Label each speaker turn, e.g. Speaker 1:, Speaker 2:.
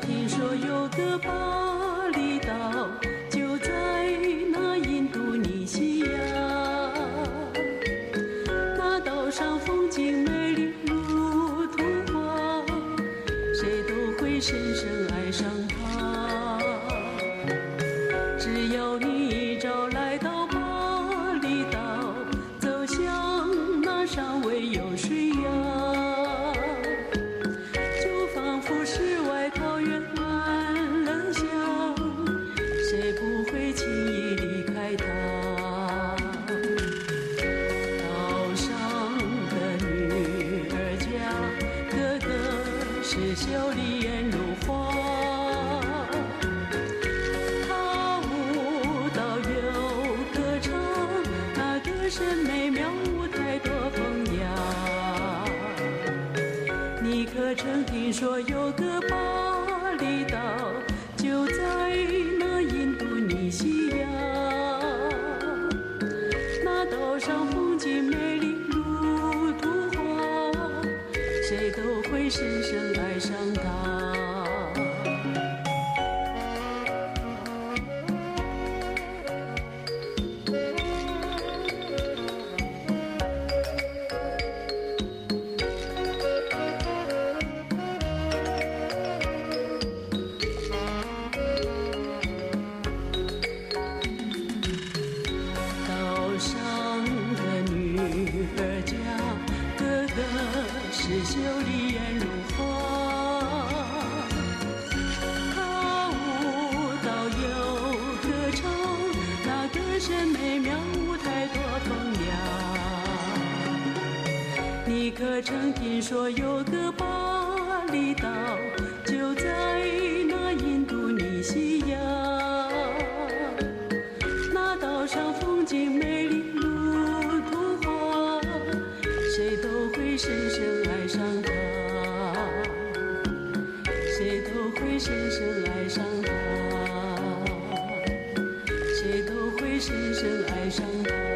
Speaker 1: 听说有个巴厘岛，就在那印度尼西亚。那岛上风景美丽如童话，谁都会深深爱上它。只要你一朝来到巴厘岛，是笑脸颜如花。她舞蹈又歌唱，那歌声美妙，舞太多风雅。你可曾听说有个巴厘岛，就在那印度尼西亚？那岛上风景美丽如图画，谁都深深爱上他。是秀丽艳如花。她舞蹈又歌唱，那歌声美妙，舞台多风雅。你可曾听说有个宝会深深爱上他谁都会深深爱上他。